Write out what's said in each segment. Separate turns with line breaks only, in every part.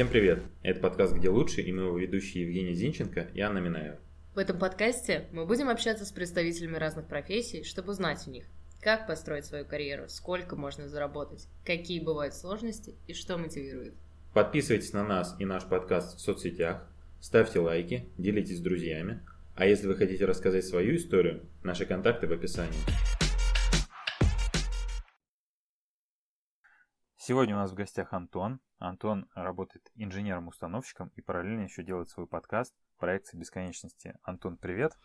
Всем привет! Это подкаст «Где лучше» и мы его ведущие Евгений Зинченко и Анна Минаева.
В этом подкасте мы будем общаться с представителями разных профессий, чтобы узнать у них, как построить свою карьеру, сколько можно заработать, какие бывают сложности и что мотивирует.
Подписывайтесь на нас и наш подкаст в соцсетях, ставьте лайки, делитесь с друзьями, а если вы хотите рассказать свою историю, наши контакты в описании. Сегодня у нас в гостях Антон. Антон работает инженером-установщиком и параллельно еще делает свой подкаст «Проекции бесконечности». Антон, привет.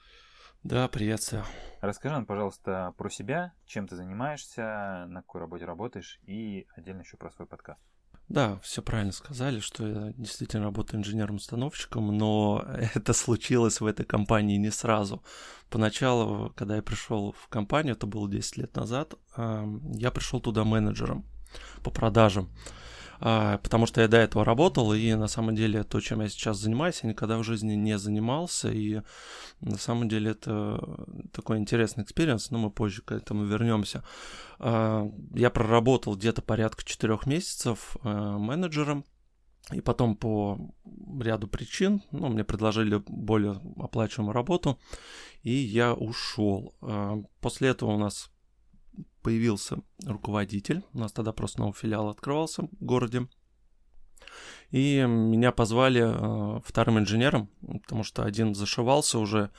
Да, приветствую.
Расскажи нам, пожалуйста, про себя, чем ты занимаешься, на какой работе работаешь и отдельно еще про свой подкаст.
Да, все правильно сказали, что я действительно работаю инженером-установщиком, но это случилось в этой компании не сразу. Поначалу, когда я пришел в компанию, это было 10 лет назад, я пришел туда менеджером по продажам. А, потому что я до этого работал, и на самом деле то, чем я сейчас занимаюсь, я никогда в жизни не занимался, и на самом деле это такой интересный experience, но мы позже к этому вернемся. А, я проработал где-то порядка четырех месяцев а, менеджером, и потом по ряду причин, ну, мне предложили более оплачиваемую работу, и я ушел. После этого у нас появился руководитель. У нас тогда просто новый филиал открывался в городе. И меня позвали э, вторым инженером, потому что один зашивался уже,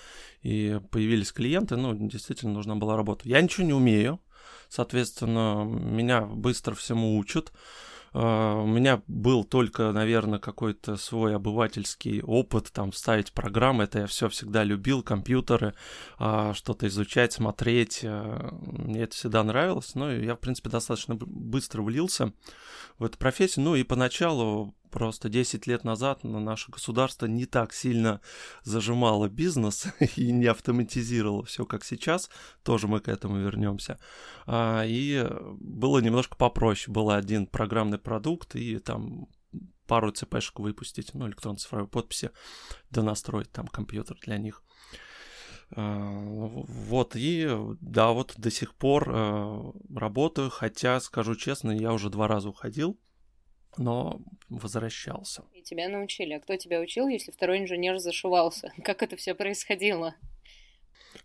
и появились клиенты, ну, действительно нужна была работа. Я ничего не умею, соответственно, меня быстро всему учат. А, у меня был только, наверное, какой-то свой обывательский опыт, там, ставить программы, это я все всегда любил, компьютеры, а, что-то изучать, смотреть, а, мне это всегда нравилось, ну, и я, в принципе, достаточно быстро влился в эту профессию, ну, и поначалу Просто 10 лет назад наше государство не так сильно зажимало бизнес и не автоматизировало все, как сейчас. Тоже мы к этому вернемся. А, и было немножко попроще. Был один программный продукт и там пару цпшек выпустить, ну, электронной цифровой подписи, да настроить там компьютер для них. А, вот, и да, вот до сих пор э, работаю, хотя, скажу честно, я уже два раза уходил но возвращался.
И тебя научили. А кто тебя учил, если второй инженер зашивался? Как это все происходило?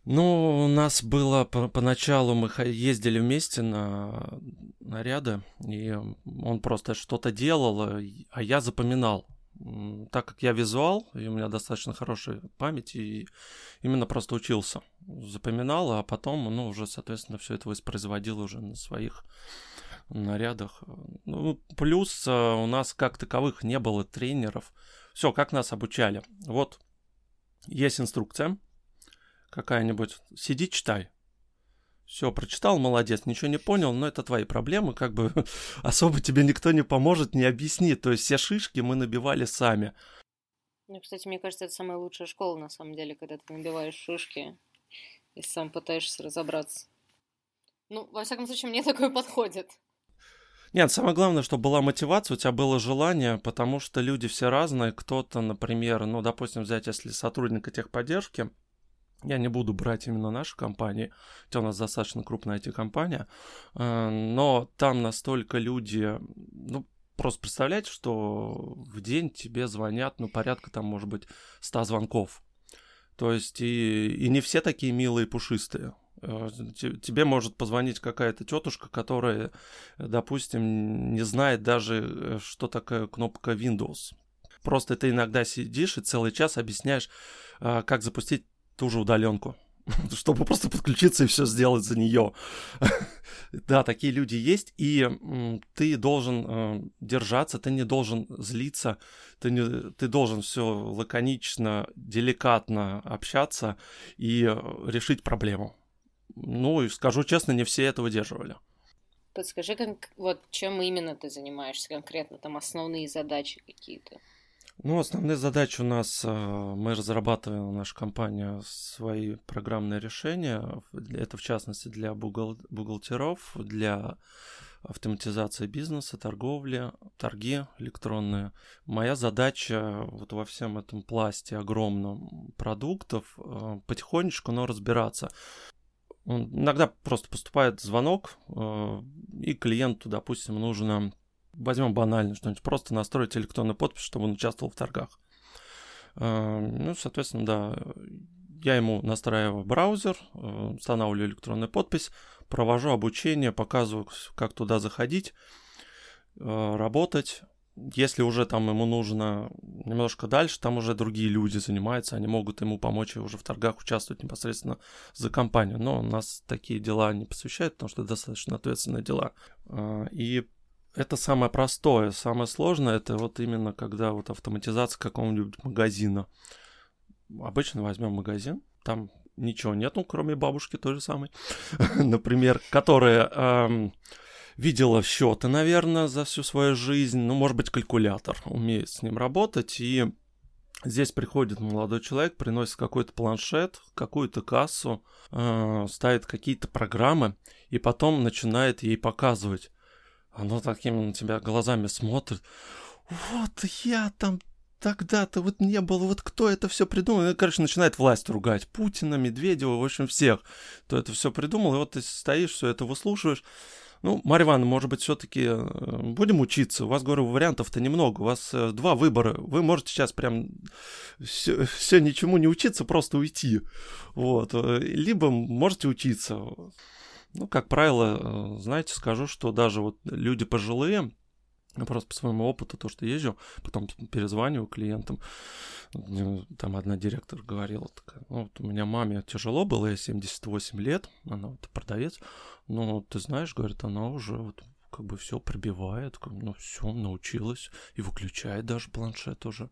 Ну, у нас было по поначалу, мы ездили вместе на наряды, и он просто что-то делал, а я запоминал. Так как я визуал, и у меня достаточно хорошая память, и именно просто учился. Запоминал, а потом, ну, уже, соответственно, все это воспроизводил уже на своих нарядах. Ну, плюс э, у нас как таковых не было тренеров. Все, как нас обучали. Вот есть инструкция какая-нибудь. Сиди, читай. Все, прочитал, молодец, ничего не понял, но это твои проблемы, как бы особо тебе никто не поможет, не объяснит. То есть все шишки мы набивали сами.
Ну, кстати, мне кажется, это самая лучшая школа, на самом деле, когда ты набиваешь шишки и сам пытаешься разобраться. Ну, во всяком случае, мне такое подходит.
Нет, самое главное, чтобы была мотивация, у тебя было желание, потому что люди все разные. Кто-то, например, ну, допустим, взять, если сотрудника техподдержки, я не буду брать именно нашу компанию, хотя у нас достаточно крупная IT-компания, э, но там настолько люди, ну, просто представляете, что в день тебе звонят, ну, порядка там, может быть, 100 звонков. То есть и, и не все такие милые пушистые. Э, тебе может позвонить какая-то тетушка, которая, допустим, не знает даже, э, что такое кнопка Windows. Просто ты иногда сидишь и целый час объясняешь, э, как запустить ту же удаленку чтобы просто подключиться и все сделать за нее. да, такие люди есть, и ты должен держаться, ты не должен злиться, ты, не, ты должен все лаконично, деликатно общаться и решить проблему. Ну, и скажу честно, не все это выдерживали.
Подскажи, как, вот чем именно ты занимаешься конкретно, там основные задачи какие-то?
Ну, основные задачи у нас, э, мы разрабатываем, наша компания, свои программные решения. Это, в частности, для бухгал- бухгалтеров, для автоматизации бизнеса, торговли, торги электронные. Моя задача вот во всем этом пласте огромном продуктов э, потихонечку, но разбираться. Иногда просто поступает звонок, э, и клиенту, допустим, нужно Возьмем банально что-нибудь, просто настроить электронную подпись, чтобы он участвовал в торгах. Э, ну, соответственно, да, я ему настраиваю браузер, э, устанавливаю электронную подпись, провожу обучение, показываю, как туда заходить, работать. Если уже там ему нужно немножко дальше, там уже другие люди занимаются, они могут ему помочь и уже в торгах участвовать непосредственно за компанию. Но у нас такие дела не посвящают, потому что это достаточно ответственные дела. И это самое простое, самое сложное, это вот именно когда вот автоматизация какого-нибудь магазина. Обычно возьмем магазин, там ничего нету, кроме бабушки той же самой, например, которая видела счеты, наверное, за всю свою жизнь, ну, может быть, калькулятор, умеет с ним работать, и здесь приходит молодой человек, приносит какой-то планшет, какую-то кассу, э, ставит какие-то программы, и потом начинает ей показывать, оно такими на тебя глазами смотрит. Вот я там тогда-то вот не было, вот кто это все придумал? И, короче, начинает власть ругать. Путина, Медведева, в общем, всех, кто это все придумал. И вот ты стоишь, все это выслушиваешь. Ну, Марья Ивановна, может быть, все-таки э, будем учиться. У вас, говорю, вариантов-то немного. У вас э, два выбора. Вы можете сейчас прям все, все ничему не учиться, просто уйти. Вот. Э, либо можете учиться. Ну, как правило, знаете, скажу, что даже вот люди пожилые, просто по своему опыту, то, что езжу, потом перезваниваю клиентам, там одна директор говорила, такая, ну, вот у меня маме тяжело было, ей 78 лет, она вот продавец, но ты знаешь, говорит, она уже вот как бы все пробивает, ну все, научилась и выключает даже планшет уже.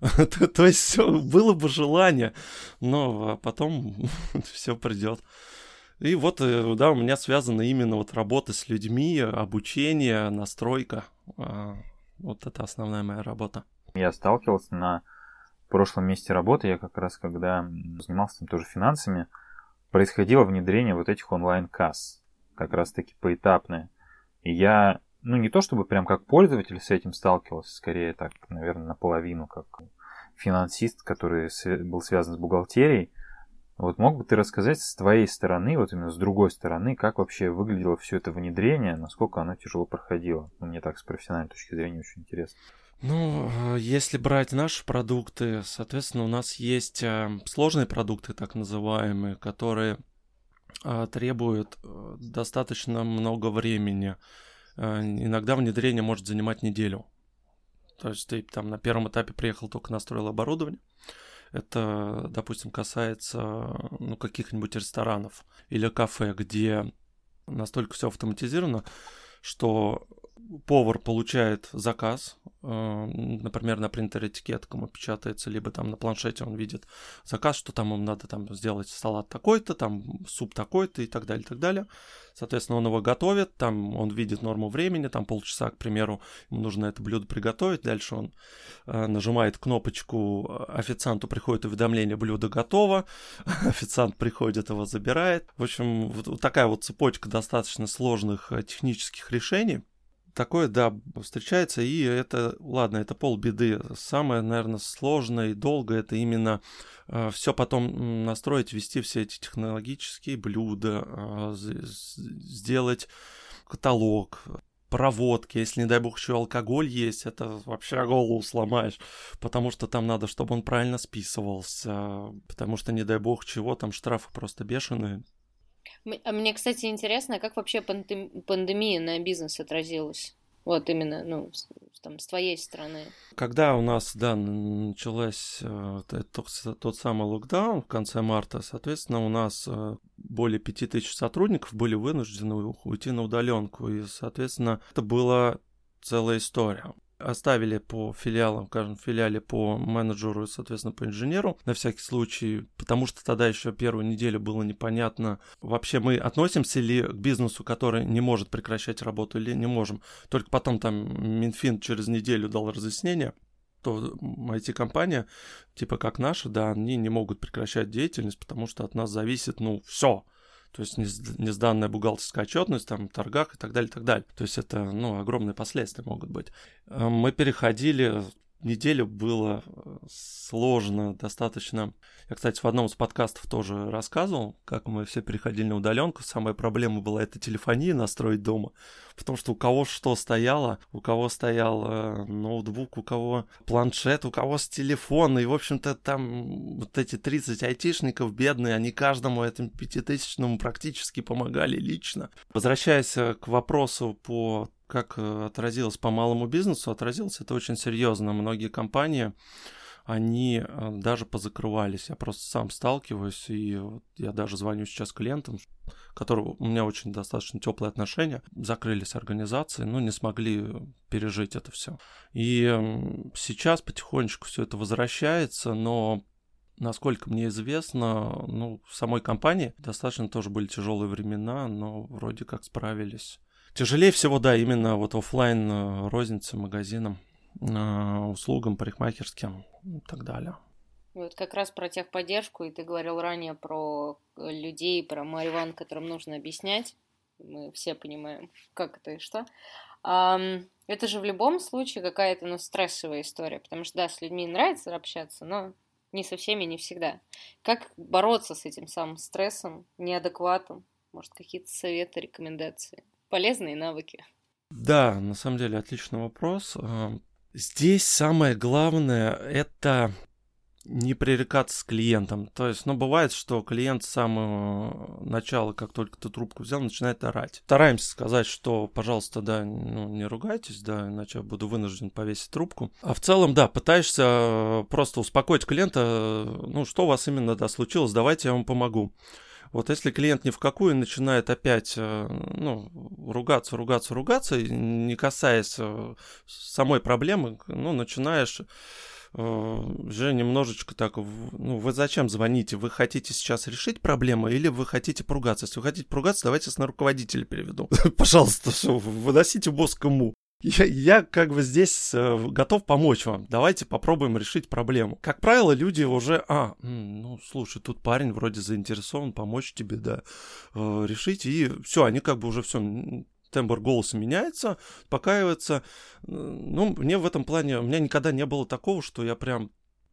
То есть все, было бы желание, но а потом все придет. И вот, э, да, у меня связана именно вот работа с людьми, обучение, настройка. А, вот это основная моя работа.
Я сталкивался на прошлом месте работы, я как раз когда занимался там тоже финансами, происходило внедрение вот этих онлайн-касс, как раз таки поэтапное. И я, ну не то чтобы прям как пользователь с этим сталкивался, скорее так, наверное, наполовину как финансист, который был связан с бухгалтерией, вот мог бы ты рассказать с твоей стороны, вот именно с другой стороны, как вообще выглядело все это внедрение, насколько оно тяжело проходило? Ну, мне так с профессиональной точки зрения очень интересно.
Ну, э, если брать наши продукты, соответственно, у нас есть э, сложные продукты, так называемые, которые э, требуют достаточно много времени. Иногда внедрение может занимать неделю. То есть ты там на первом этапе приехал, только настроил оборудование, это, допустим, касается ну, каких-нибудь ресторанов или кафе, где настолько все автоматизировано, что повар получает заказ, например, на принтере этикетка ему печатается, либо там на планшете он видит заказ, что там ему надо там сделать салат такой-то, там суп такой-то и так далее, и так далее. Соответственно, он его готовит, там он видит норму времени, там полчаса, к примеру, ему нужно это блюдо приготовить, дальше он э, нажимает кнопочку, официанту приходит уведомление, блюдо готово, официант приходит, его забирает. В общем, вот такая вот цепочка достаточно сложных э, технических решений, Такое, да, встречается, и это, ладно, это полбеды. Самое, наверное, сложное и долгое это именно э, все потом настроить, ввести все эти технологические блюда, э, сделать каталог, проводки, если, не дай бог, еще алкоголь есть, это вообще голову сломаешь, потому что там надо, чтобы он правильно списывался, потому что, не дай бог, чего, там штрафы просто бешеные.
А мне, кстати, интересно, как вообще пандемия на бизнес отразилась? Вот именно, ну, там, с твоей стороны.
Когда у нас, да, началась э, тот, тот самый локдаун в конце марта, соответственно, у нас э, более 5000 сотрудников были вынуждены уйти на удаленку, и, соответственно, это была целая история оставили по филиалам, скажем, филиале по менеджеру и, соответственно, по инженеру на всякий случай, потому что тогда еще первую неделю было непонятно, вообще мы относимся ли к бизнесу, который не может прекращать работу или не можем. Только потом там Минфин через неделю дал разъяснение, то IT-компания, типа как наша, да, они не могут прекращать деятельность, потому что от нас зависит, ну, все то есть не сданная бухгалтерская отчетность, там, торгах и так далее, и так далее. То есть это, ну, огромные последствия могут быть. Э, мы переходили неделю было э, сложно достаточно. Я, кстати, в одном из подкастов тоже рассказывал, как мы все переходили на удаленку. Самая проблема была это телефония настроить дома, потому что у кого что стояло, у кого стоял э, ноутбук, у кого планшет, у кого с телефона. И, в общем-то, там вот эти 30 айтишников бедные, они каждому этому пятитысячному практически помогали лично. Возвращаясь э, к вопросу по как э, отразилось по малому бизнесу, отразилось это очень серьезно. Многие компании, они э, даже позакрывались. Я просто сам сталкиваюсь, и вот я даже звоню сейчас клиентам, которые у меня очень достаточно теплые отношения, закрылись организации, но не смогли пережить это все. И сейчас потихонечку все это возвращается, но насколько мне известно, ну, в самой компании достаточно тоже были тяжелые времена, но вроде как справились. Тяжелее всего, да, именно вот офлайн э, розницы, магазинам, э, услугам парикмахерским и так далее.
Вот как раз про техподдержку, и ты говорил ранее про э, людей, про Мариван, которым нужно объяснять. Мы все понимаем, как это и что. Это же в любом случае какая-то ну, стрессовая история, потому что, да, с людьми нравится общаться, но не со всеми, не всегда. Как бороться с этим самым стрессом, неадекватом? Может, какие-то советы, рекомендации? Полезные навыки?
Да, на самом деле отличный вопрос. А, здесь самое главное это не пререкаться с клиентом. То есть, ну, бывает, что клиент с самого начала, как только ты трубку взял, начинает орать. Стараемся сказать, что, пожалуйста, да, ну, не ругайтесь, да, иначе я буду вынужден повесить трубку. А в целом, да, пытаешься просто успокоить клиента, ну, что у вас именно, да, случилось, давайте я вам помогу. Вот если клиент ни в какую начинает опять э, ну, ругаться, ругаться, ругаться, не касаясь э, самой проблемы, ну, начинаешь э, уже немножечко так, ну, вы зачем звоните? Вы хотите сейчас решить проблему или вы хотите поругаться? Если вы хотите поругаться, давайте на руководителя переведу. Пожалуйста, все, выносите босс кому. Я, я как бы здесь э, готов помочь вам. Давайте попробуем решить проблему. Как правило, люди уже, а, ну, слушай, тут парень вроде заинтересован помочь тебе, да, э, решить. И все, они как бы уже все, тембр голоса меняется, успокаивается. Ну, мне в этом плане, у меня никогда не было такого, что я прям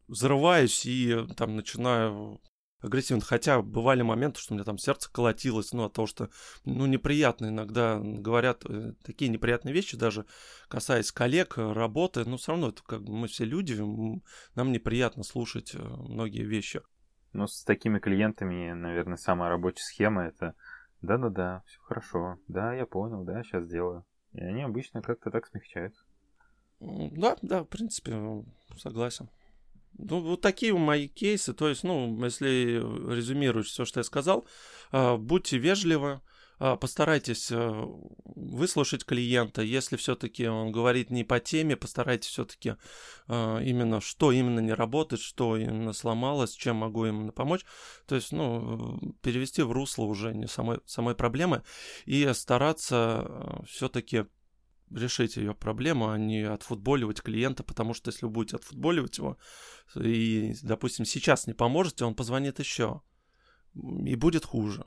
взрываюсь и там начинаю агрессивен. Хотя бывали моменты, что у меня там сердце колотилось, ну, от того, что, ну, неприятно иногда говорят э, такие неприятные вещи, даже касаясь коллег, э, работы, но все равно это как бы мы все люди, нам неприятно слушать э, многие вещи.
Ну, с такими клиентами, наверное, самая рабочая схема это да-да-да, все хорошо, да, я понял, да, сейчас сделаю. И они обычно как-то так смягчаются.
Да, да, в принципе, согласен. Ну, вот такие мои кейсы. То есть, ну, если резюмировать все, что я сказал, а, будьте вежливы, а, постарайтесь а, выслушать клиента. Если все-таки он говорит не по теме, постарайтесь все-таки именно, что именно не работает, что именно сломалось, чем могу именно помочь. То есть, ну, перевести в русло уже не самой, самой проблемы и стараться все-таки решить ее проблему, а не отфутболивать клиента, потому что если вы будете отфутболивать его, и, допустим, сейчас не поможете, он позвонит еще, и будет хуже.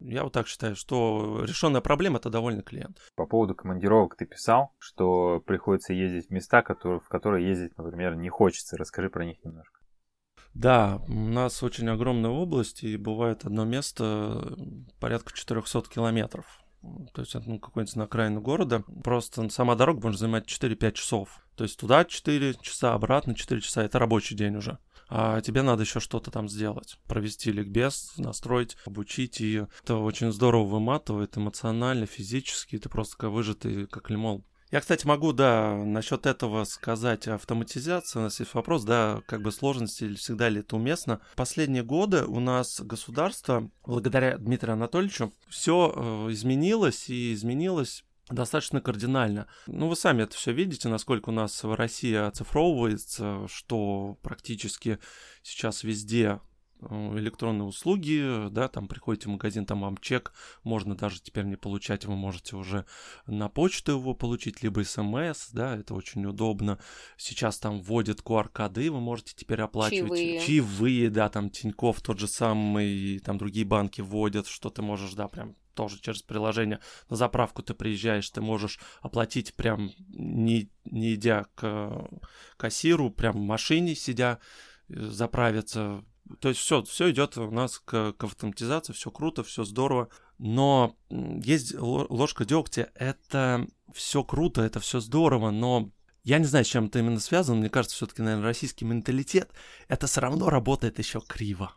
Я вот так считаю, что решенная проблема это довольный клиент.
По поводу командировок ты писал, что приходится ездить в места, которые, в которые ездить, например, не хочется. Расскажи про них немножко.
Да, у нас очень огромная область, и бывает одно место порядка 400 километров. То есть ну, какой-нибудь на окраину города. Просто сама дорога может занимать 4-5 часов. То есть туда 4 часа, обратно 4 часа. Это рабочий день уже. А тебе надо еще что-то там сделать. Провести ликбез, настроить, обучить. И это очень здорово выматывает эмоционально, физически. Ты просто как выжатый, как лимон. Я, кстати, могу, да, насчет этого сказать автоматизация. У нас есть вопрос, да, как бы сложности или всегда ли это уместно. Последние годы у нас государство, благодаря Дмитрию Анатольевичу, все э, изменилось и изменилось достаточно кардинально. Ну, вы сами это все видите, насколько у нас в России оцифровывается, что практически сейчас везде электронные услуги, да, там приходите в магазин, там вам чек можно даже теперь не получать, вы можете уже на почту его получить, либо смс, да, это очень удобно. Сейчас там вводят QR-коды, вы можете теперь оплачивать
Чаевые.
чаевые, да, там Тиньков тот же самый, там другие банки вводят, что ты можешь, да, прям тоже через приложение. На заправку ты приезжаешь, ты можешь оплатить прям не, не идя к кассиру, прям в машине сидя, э, заправиться. То есть все, все идет у нас к, к автоматизации, все круто, все здорово. Но есть ло- ложка дегтя, это все круто, это все здорово, но я не знаю, с чем это именно связано. Мне кажется, все-таки, наверное, российский менталитет, это все равно работает еще криво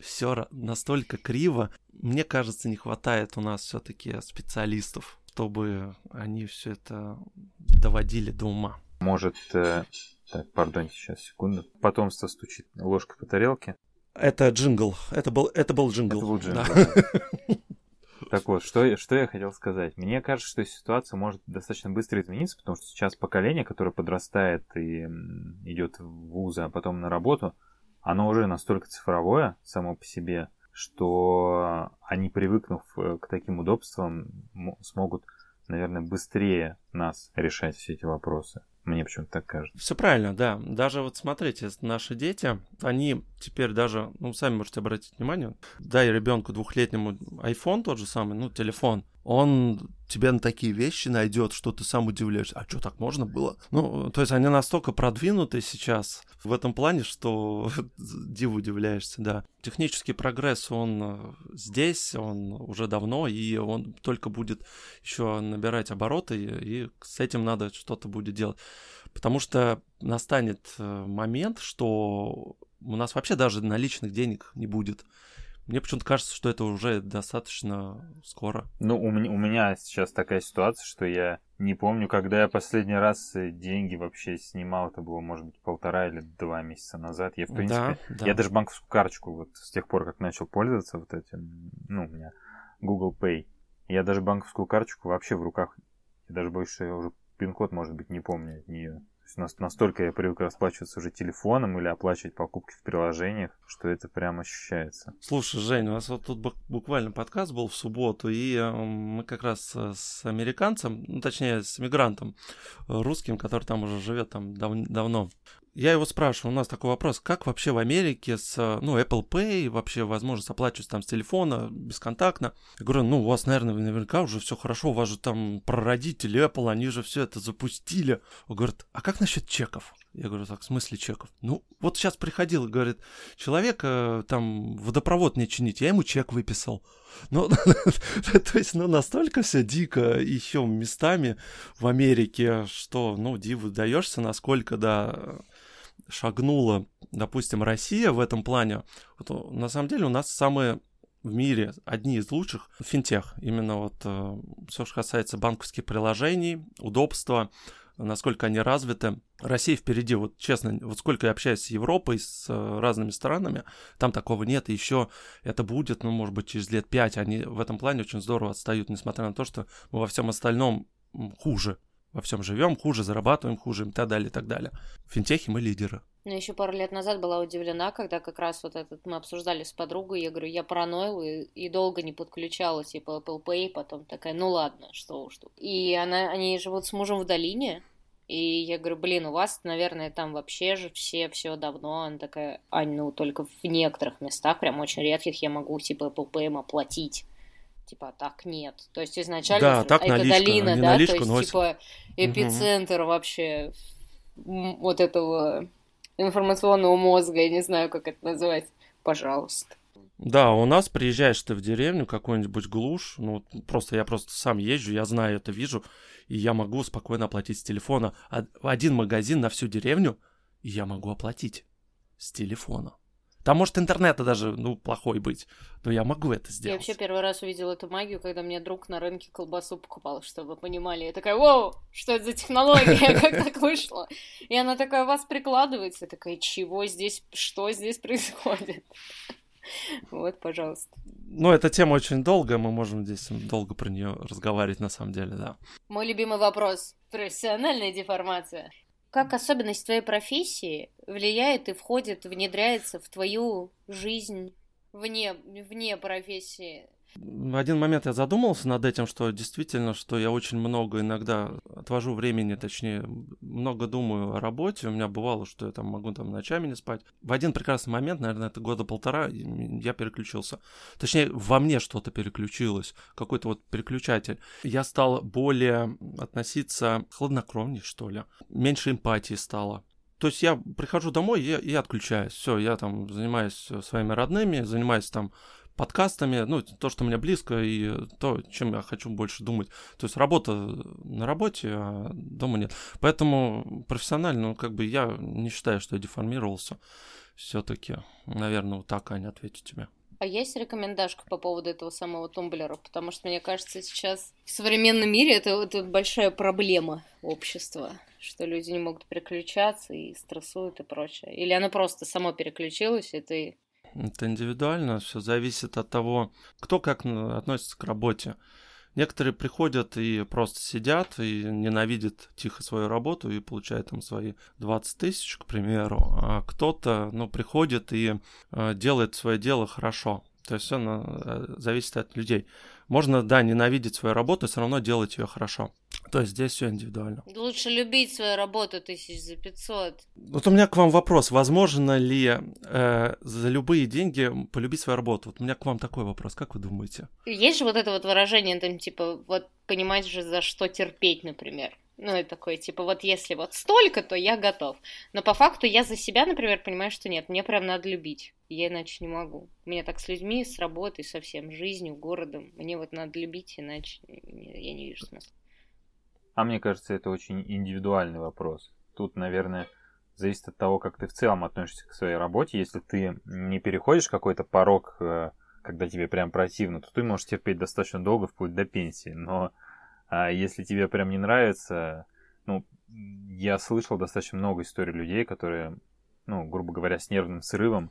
все настолько криво. Мне кажется, не хватает у нас все-таки специалистов, чтобы они все это доводили до ума.
Может, э, так, пардон, сейчас, секунду. Потомство стучит ложкой по тарелке.
Это джингл. Это был, это был джингл.
Это был джингл.
Да.
Так вот, что, я- что я хотел сказать. Мне кажется, что ситуация может достаточно быстро измениться, потому что сейчас поколение, которое подрастает и идет в вузы, а потом на работу, оно уже настолько цифровое само по себе, что они, привыкнув э, к таким удобствам, смогут, наверное, быстрее нас решать все эти вопросы. Мне почему-то так кажется.
Все правильно, да. Даже вот смотрите, наши дети, они теперь даже, ну, сами можете обратить внимание, дай ребенку двухлетнему iPhone тот же самый, ну, телефон, он тебе на такие вещи найдет, что ты сам удивляешься. А что, так можно было? Ну, то есть они настолько продвинуты сейчас в этом плане, что диву удивляешься, да. Технический прогресс, он э, здесь, он уже давно, и он только будет еще набирать обороты, и и с этим надо что-то будет делать. Потому что настанет э, момент, что у нас вообще даже наличных денег не будет. Мне почему-то кажется, что это уже достаточно скоро.
Ну, у меня, у меня сейчас такая ситуация, что я не помню, когда я последний раз э, деньги вообще снимал. Это было, может быть, полтора или два месяца назад. Я, в принципе,
да, да.
я даже банковскую карточку вот с тех пор, как начал пользоваться вот этим, ну, у меня Google Pay, я даже банковскую карточку вообще в руках, я даже я уже пин-код, может быть, не помню от нее. То есть нас- настолько я привык расплачиваться уже телефоном или оплачивать покупки в приложениях, что это прям ощущается.
Слушай, Жень, у нас вот тут бу- буквально подкаст был в субботу, и э, мы как раз э, с американцем, ну, точнее, с мигрантом э, русским, который там уже живет там дав- давно, я его спрашиваю, у нас такой вопрос, как вообще в Америке с, э, ну, Apple Pay, вообще возможность оплачивать там с телефона, бесконтактно. Я говорю, ну, у вас, наверное, наверняка уже все хорошо, у вас же там прародители Apple, они же все это запустили. Он говорит, а как насчет чеков? Я говорю, так, в смысле чеков? Ну, вот сейчас приходил говорит, человек э, там водопровод не чинить, я ему чек выписал. Ну, то есть, ну, настолько все дико еще местами в Америке, что, ну, диву даешься, насколько, да, шагнула, допустим, Россия в этом плане. Вот, о, на самом деле у нас самые в мире одни из лучших финтех. Именно вот все, что касается банковских приложений, удобства, насколько они развиты. Россия впереди, вот честно, вот сколько я общаюсь с Европой, с э, разными странами, там такого нет, и еще это будет, ну, может быть, через лет пять, они в этом плане очень здорово отстают, несмотря на то, что мы во всем остальном хуже, во всем живем, хуже зарабатываем, хуже и так далее, и так далее. В финтехе мы лидеры.
Ну, еще пару лет назад была удивлена, когда как раз вот этот мы обсуждали с подругой, я говорю, я параноила и, и долго не подключала, типа Apple Pay, потом такая, ну ладно, что уж тут. И она, они живут с мужем в долине, и я говорю, блин, у вас, наверное, там вообще же все все давно. Она такая, Ань, ну только в некоторых местах, прям очень редких, я могу типа Apple Pay оплатить. Типа, а так нет. То есть изначально
Да, так
это
наличка,
долина, да,
наличку
то есть
носят.
типа эпицентр вообще м, вот этого информационного мозга, я не знаю, как это назвать. Пожалуйста.
Да, у нас приезжаешь ты в деревню, какой-нибудь глушь, ну, просто я просто сам езжу, я знаю это, вижу, и я могу спокойно оплатить с телефона. Один магазин на всю деревню, и я могу оплатить с телефона. Там может интернета даже, ну, плохой быть, но я могу это
Я
сделать.
вообще первый раз увидела эту магию, когда мне друг на рынке колбасу покупал, чтобы вы понимали. Я такая, воу, что это за технология, как так вышло? И она такая, вас прикладывается. Я такая, чего здесь, что здесь происходит? Вот, пожалуйста.
Ну, эта тема очень долгая, мы можем здесь долго про нее разговаривать на самом деле, да.
Мой любимый вопрос. Профессиональная деформация. Как особенность твоей профессии влияет и входит, внедряется в твою жизнь вне, вне профессии?
В один момент я задумался над этим, что действительно, что я очень много иногда отвожу времени, точнее, много думаю о работе. У меня бывало, что я там могу там ночами не спать. В один прекрасный момент, наверное, это года полтора, я переключился. Точнее, во мне что-то переключилось, какой-то вот переключатель. Я стал более относиться хладнокровнее, что ли. Меньше эмпатии стало. То есть я прихожу домой и, и отключаюсь. Все, я там занимаюсь своими родными, занимаюсь там подкастами, ну, то, что мне близко, и то, чем я хочу больше думать. То есть работа на работе, а дома нет. Поэтому профессионально, ну, как бы я не считаю, что я деформировался. Все-таки, наверное, вот так, Аня, ответить тебе.
А есть рекомендашка по поводу этого самого тумблера? Потому что, мне кажется, сейчас в современном мире это, это большая проблема общества, что люди не могут переключаться и стрессуют и прочее. Или оно просто само переключилось, и ты
это индивидуально, все зависит от того, кто как относится к работе. Некоторые приходят и просто сидят и ненавидят тихо свою работу и получают там свои 20 тысяч, к примеру. А кто-то, ну, приходит и э, делает свое дело хорошо. То есть все э, зависит от людей. Можно, да, ненавидеть свою работу, и все равно делать ее хорошо. То есть здесь все индивидуально.
Лучше любить свою работу тысяч за 500.
Вот у меня к вам вопрос. Возможно ли э, за любые деньги полюбить свою работу? Вот у меня к вам такой вопрос. Как вы думаете?
Есть же вот это вот выражение, там, типа, вот понимать же, за что терпеть, например. Ну, и такой, типа, вот если вот столько, то я готов. Но по факту я за себя, например, понимаю, что нет, мне прям надо любить. Я иначе не могу. Мне так с людьми, с работой, со всем, жизнью, городом. Мне вот надо любить, иначе я не вижу смысла.
А мне кажется, это очень индивидуальный вопрос. Тут, наверное, зависит от того, как ты в целом относишься к своей работе. Если ты не переходишь какой-то порог, э, когда тебе прям противно, то ты можешь терпеть достаточно долго, вплоть до пенсии. Но а если тебе прям не нравится, ну, я слышал достаточно много историй людей, которые, ну, грубо говоря, с нервным срывом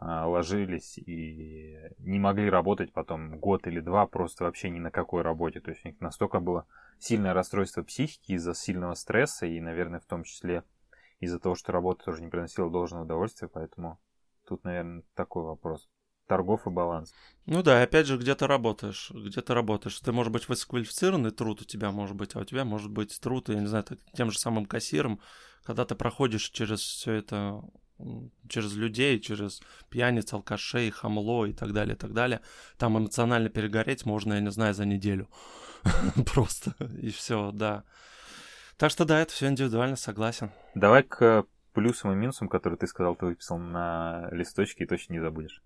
ложились и не могли работать потом год или два просто вообще ни на какой работе. То есть у них настолько было сильное расстройство психики из-за сильного стресса и, наверное, в том числе из-за того, что работа тоже не приносила должного удовольствия, поэтому тут, наверное, такой вопрос торгов и баланс.
Ну да, опять же, где ты работаешь, где ты работаешь. Ты, может быть, высококвалифицированный труд у тебя может быть, а у тебя может быть труд, я не знаю, тем же самым кассиром, когда ты проходишь через все это, через людей, через пьяниц, алкашей, хамло и так далее, и так далее. Там эмоционально перегореть можно, я не знаю, за неделю. Просто. И все, да. Так что да, это все индивидуально, согласен.
Давай к плюсам и минусам, которые ты сказал, ты выписал на листочке и точно не забудешь.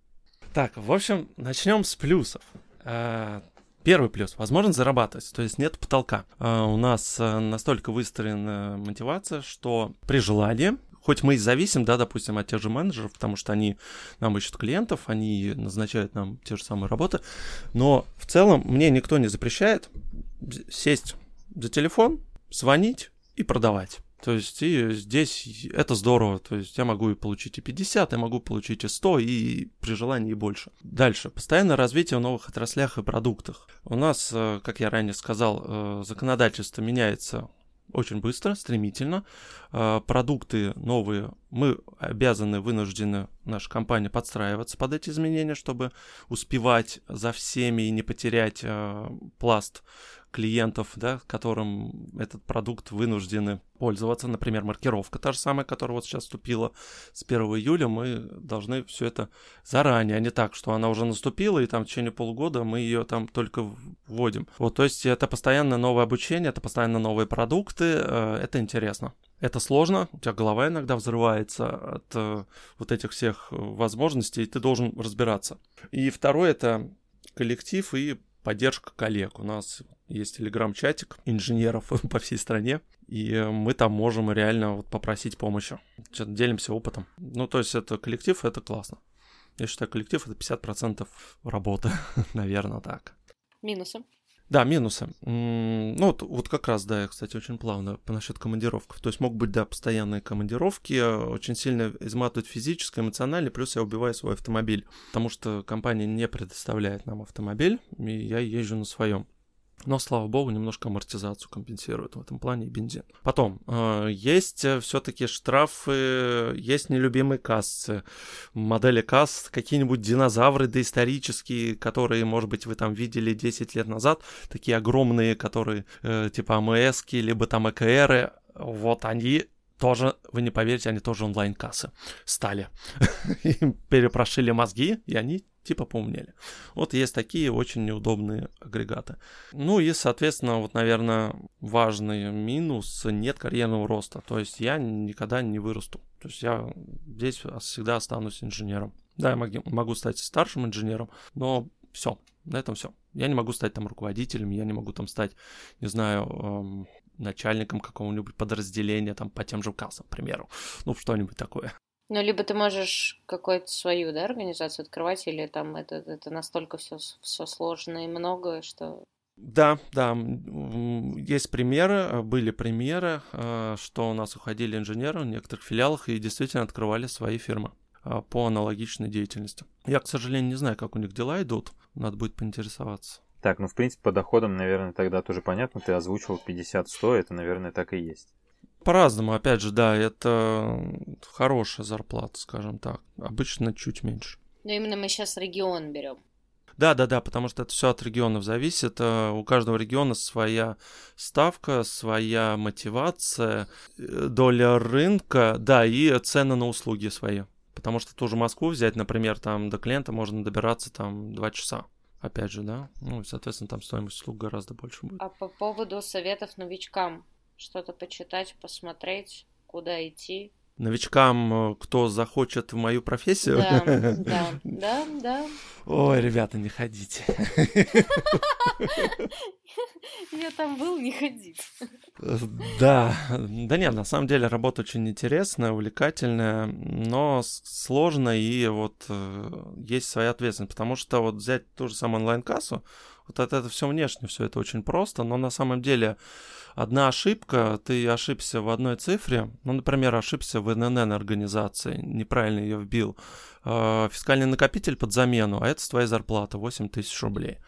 Так, в общем, начнем с плюсов. Э, первый плюс. Возможность зарабатывать, то есть нет потолка. Э, у нас э, настолько выстроена мотивация, что при желании хоть мы и зависим, да, допустим, от тех же менеджеров, потому что они нам ищут клиентов, они назначают нам те же самые работы, но в целом мне никто не запрещает сесть за телефон, звонить и продавать. То есть и здесь это здорово. То есть я могу и получить и 50, я могу получить и 100, и при желании и больше. Дальше. Постоянное развитие в новых отраслях и продуктах. У нас, э, как я ранее сказал, э, законодательство меняется очень быстро, стремительно. Э, продукты новые, мы обязаны, вынуждены, наша компания подстраиваться под эти изменения, чтобы успевать за всеми и не потерять пласт клиентов, да, которым этот продукт вынуждены пользоваться. Например, маркировка та же самая, которая вот сейчас вступила с 1 июля, мы должны все это заранее, а не так, что она уже наступила, и там в течение полугода мы ее там только вводим. Вот, то есть это постоянно новое обучение, это постоянно новые продукты, э, это интересно. Это сложно, у тебя голова иногда взрывается от э, вот этих всех возможностей, и ты должен разбираться. И второе это коллектив и поддержка коллег. У нас есть телеграм-чатик инженеров по всей стране, и мы там можем реально вот попросить помощи. Делимся опытом. Ну, то есть это коллектив, это классно. Я считаю, коллектив это 50% работы, наверное, так.
Минусы?
Да, минусы. Ну, вот, вот как раз, да, я, кстати, очень плавно по насчет командировок. То есть могут быть, да, постоянные командировки, очень сильно изматывают физически, эмоционально, плюс я убиваю свой автомобиль, потому что компания не предоставляет нам автомобиль, и я езжу на своем. Но, слава богу, немножко амортизацию компенсирует в этом плане бензин. Потом, э, есть все-таки штрафы, есть нелюбимые кассы, модели касс, какие-нибудь динозавры доисторические, которые, может быть, вы там видели 10 лет назад, такие огромные, которые э, типа АМСки, либо там ЭКРы, вот они тоже, вы не поверите, они тоже онлайн-кассы стали. Им перепрошили мозги, и они типа поумнели. Вот есть такие очень неудобные агрегаты. Ну и, соответственно, вот, наверное, важный минус — нет карьерного роста. То есть я никогда не вырасту. То есть я здесь всегда останусь инженером. Да, я могу стать старшим инженером, но все, на этом все. Я не могу стать там руководителем, я не могу там стать, не знаю, эм, начальником какого-нибудь подразделения там по тем же кассам, к примеру. Ну, что-нибудь такое.
Ну, либо ты можешь какую-то свою, да, организацию открывать, или там это, это настолько все, все сложно и много, что...
Да, да, есть примеры, были примеры, э, что у нас уходили инженеры в некоторых филиалах и действительно открывали свои фирмы э, по аналогичной деятельности. Я, к сожалению, не знаю, как у них дела идут, надо будет поинтересоваться.
Так, ну, в принципе, по доходам, наверное, тогда тоже понятно. Ты озвучивал 50-100, это, наверное, так и есть.
По-разному, опять же, да, это хорошая зарплата, скажем так. Обычно чуть меньше.
Но именно мы сейчас регион берем.
Да, да, да, потому что это все от регионов зависит. Э, у каждого региона своя ставка, своя мотивация, э, доля рынка, да, и цены на услуги свои. Потому что ту же Москву взять, например, там до клиента можно добираться там 2 часа. Опять же, да. Ну, соответственно, там стоимость услуг гораздо больше будет.
А по поводу советов новичкам, что-то почитать, посмотреть, куда идти?
новичкам, э, кто захочет в мою профессию.
Да, да, да, да.
Ой, ребята, не ходите.
Я там был, не ходить.
Да, да нет, на самом деле работа очень интересная, увлекательная, но сложная и вот э, есть своя ответственность, потому что вот взять ту же самую онлайн-кассу, вот это, это все внешне, все это очень просто, но на самом деле одна ошибка, ты ошибся в одной цифре, ну, например, ошибся в ННН организации, неправильно ее вбил, э, фискальный накопитель под замену, а это твоя зарплата 8 тысяч рублей.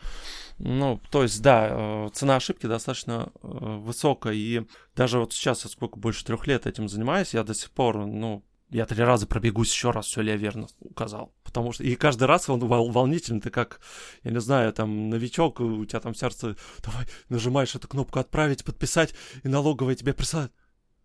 Ну, то есть, да, э, цена ошибки достаточно э, высокая, и даже вот сейчас, я сколько больше трех лет этим занимаюсь, я до сих пор, ну, я три раза пробегусь еще раз, все ли я верно указал. Потому что и каждый раз он вол- волнительный, ты как, я не знаю, там, новичок, у тебя там сердце, давай, нажимаешь эту кнопку «Отправить», «Подписать», и налоговая тебе присылает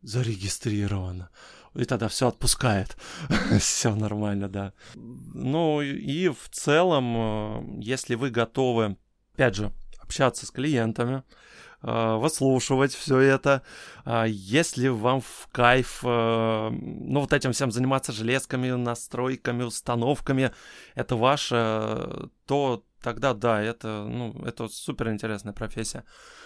зарегистрировано. И тогда все отпускает. все нормально, да. Ну и в целом, э, если вы готовы, опять же, общаться с клиентами, Э, выслушивать все это. А если вам в кайф, э, ну, вот этим всем заниматься железками, настройками, установками, это ваше, то тогда да, это, ну, это супер интересная профессия.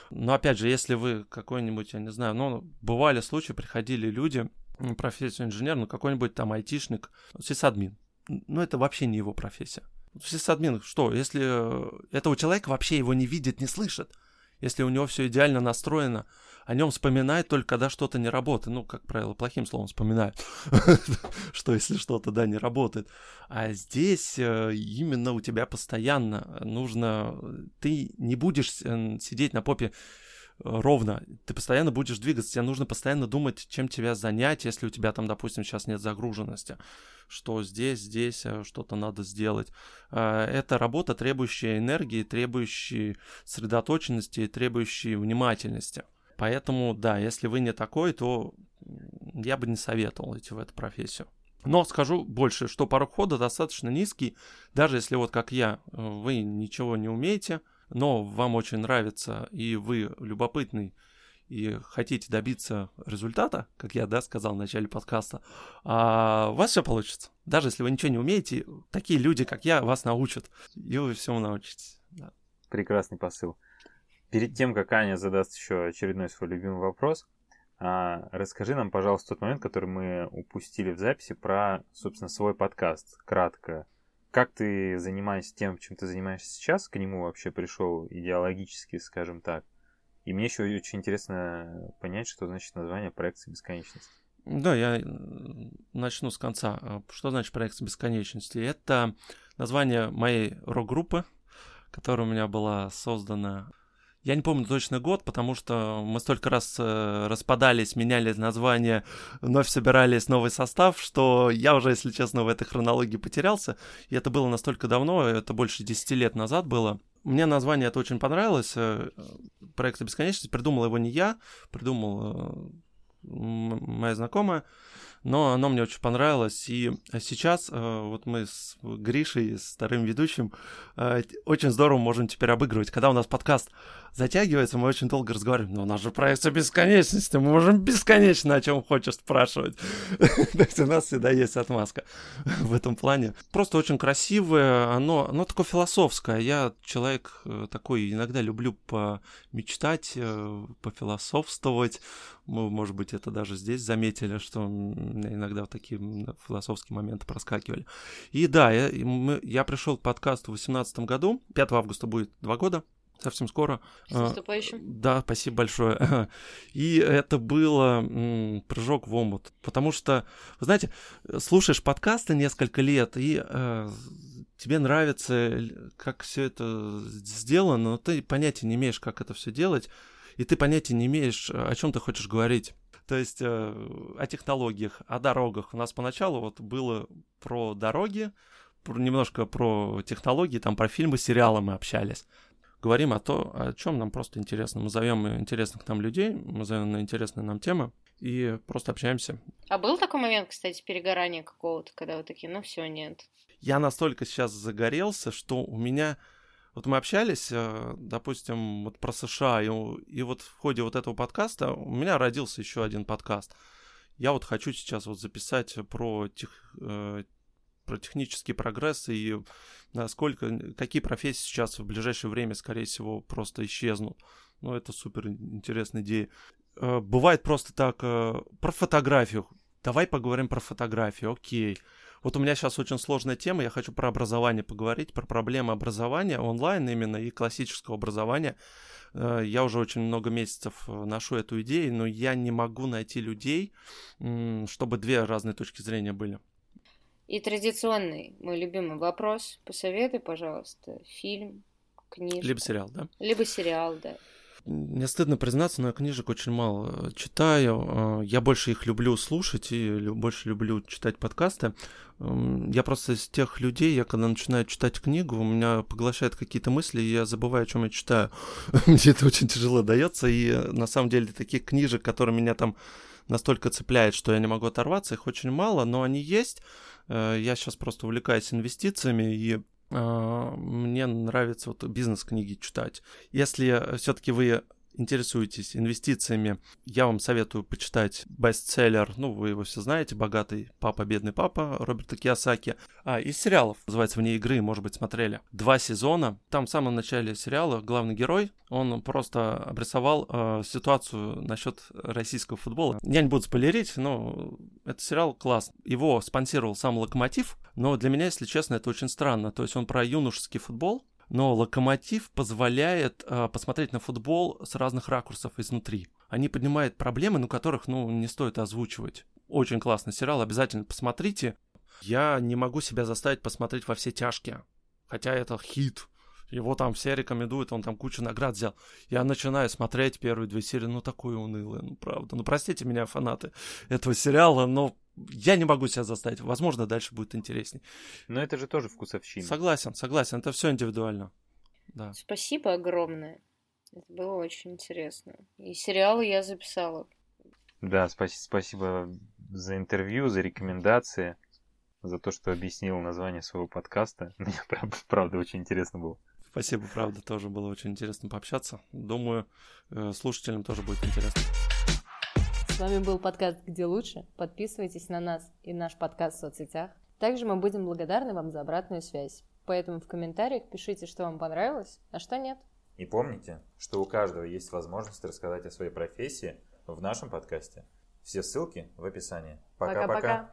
Но опять же, если вы какой-нибудь, я не знаю, ну, бывали случаи, приходили люди, профессию инженер, ну, какой-нибудь там айтишник, сисадмин. Ну, это вообще не его профессия. Сисадмин, что, если э, этого человека вообще его не видит, не слышит, если у него все идеально настроено, о нем вспоминает только когда что-то не работает. Ну, как правило, плохим словом вспоминает, что если что-то, да, не работает. А здесь э, именно у тебя постоянно нужно... Ты не будешь э, сидеть на попе ровно. Ты постоянно будешь двигаться, тебе нужно постоянно думать, чем тебя занять, если у тебя там, допустим, сейчас нет загруженности, что здесь, здесь э, что-то надо сделать. Э, это работа, требующая энергии, требующая сосредоточенности, требующая внимательности. Поэтому, да, если вы не такой, то я бы не советовал идти в эту профессию. Но скажу больше, что порог входа достаточно низкий, даже если вот как я, э, вы ничего не умеете, но вам очень нравится, и вы любопытный, и хотите добиться результата, как я, да, сказал в начале подкаста, а у вас все получится. Даже если вы ничего не умеете, такие люди, как я, вас научат, и вы всему научитесь. Да.
Прекрасный посыл. Перед тем, как Аня задаст еще очередной свой любимый вопрос, а, расскажи нам, пожалуйста, тот момент, который мы упустили в записи про, собственно, свой подкаст. Кратко, как ты занимаешься тем, чем ты занимаешься сейчас, к нему вообще пришел идеологически, скажем так. И мне еще очень интересно понять, что значит название проекции бесконечности.
Да, я начну с конца. А, что значит проекция бесконечности? Это название моей рок-группы, которая у меня была создана Я не помню точно год, потому что мы столько раз э, распадались, меняли название, вновь собирались новый состав, что я уже, если честно, в этой хронологии потерялся. И это было настолько давно, это больше 10 лет назад было. Мне название это очень понравилось. Э, проект «Бесконечность». Придумал его не я, придумал э, моя знакомая но оно мне очень понравилось. И сейчас э, вот мы с Гришей, с вторым ведущим, э, очень здорово можем теперь обыгрывать. Когда у нас подкаст затягивается, мы очень долго разговариваем. Но у нас же проекция бесконечности, мы можем бесконечно о чем хочешь спрашивать. То есть у нас всегда есть отмазка в этом плане. Просто очень красивое, оно, оно такое философское. Я человек э, такой, иногда люблю помечтать, пофилософствовать. Мы, может быть, это даже здесь заметили, что иногда вот такие философские моменты проскакивали. И да, я, мы, я пришел к подкасту в 2018 году, 5 августа будет два года, совсем скоро.
С а, наступающим.
Да, спасибо большое. И это было м, прыжок в омут. Потому что, вы знаете, слушаешь подкасты несколько лет, и э, тебе нравится, как все это сделано, но ты понятия не имеешь, как это все делать, и ты понятия не имеешь, о чем ты хочешь говорить. То есть э, о технологиях, о дорогах. У нас поначалу вот было про дороги, немножко про технологии, там про фильмы, сериалы мы общались. Говорим о том, о чем нам просто интересно. Мы зовем интересных нам людей, мы зовем на интересные нам темы и просто общаемся.
А был такой момент, кстати, перегорания какого-то, когда вы такие, ну все, нет.
Я настолько сейчас загорелся, что у меня вот мы общались, э, допустим, вот про США, и, и вот в ходе вот этого подкаста у меня родился еще один подкаст. Я вот хочу сейчас вот записать про, тех, э, про технический прогресс и насколько, какие профессии сейчас в ближайшее время, скорее всего, просто исчезнут. Ну, это супер интересная идея. Э, бывает просто так, про фотографию. Давай поговорим про фотографию, окей. Вот у меня сейчас очень сложная тема, я хочу про образование поговорить, про проблемы образования онлайн именно и классического образования. Э, я уже очень много месяцев э, ношу эту идею, но я не могу найти людей, чтобы две разные точки зрения были.
И традиционный, мой любимый вопрос. Посоветуй, пожалуйста, фильм, книжку.
Либо сериал, да?
Либо сериал, да.
Мне стыдно признаться, но я книжек очень мало э, читаю. Э, я больше их люблю слушать и больше люблю читать подкасты. Эм, я просто из тех людей, я когда начинаю читать книгу, у меня поглощают какие-то мысли, и я забываю, о чем я читаю. Мне это очень тяжело дается, и э, на самом деле таких книжек, которые меня там настолько цепляют, что я не могу оторваться, их очень мало, но они есть. Я сейчас просто увлекаюсь инвестициями, и а, мне нравится вот бизнес-книги читать. Если все-таки вы интересуетесь инвестициями, я вам советую почитать бестселлер, ну, вы его все знаете, «Богатый папа, бедный папа» Роберта Киосаки. А, из сериалов, называется «Вне игры», может быть, смотрели. Два сезона. Там в самом начале сериала главный герой, он просто обрисовал э, ситуацию насчет российского футбола. Я не буду спойлерить, но этот сериал класс. Его спонсировал сам «Локомотив», но для меня, если честно, это очень странно. То есть он про юношеский футбол, но Локомотив позволяет э, посмотреть на футбол с разных ракурсов изнутри. Они поднимают проблемы, ну, которых, ну, не стоит озвучивать. Очень классный сериал, обязательно посмотрите. Я не могу себя заставить посмотреть во все тяжкие, хотя это хит. Его там все рекомендуют, он там кучу наград взял. Я начинаю смотреть первые две серии, ну такое унылое, ну правда. Ну простите меня, фанаты этого сериала, но я не могу себя заставить. Возможно, дальше будет интересней.
Но это же тоже вкусовщина.
Согласен, согласен. Это все индивидуально. Да.
Спасибо огромное. Это было очень интересно. И сериалы я записала.
Да, спа- спасибо за интервью, за рекомендации, за то, что объяснил название своего подкаста. Мне правда, правда очень интересно было.
Спасибо, правда, тоже было очень интересно пообщаться. Думаю, э, слушателям тоже будет интересно.
С вами был подкаст «Где лучше?». Подписывайтесь на нас и наш подкаст в соцсетях. Также мы будем благодарны вам за обратную связь. Поэтому в комментариях пишите, что вам понравилось, а что нет.
И помните, что у каждого есть возможность рассказать о своей профессии в нашем подкасте. Все ссылки в описании. Пока-пока.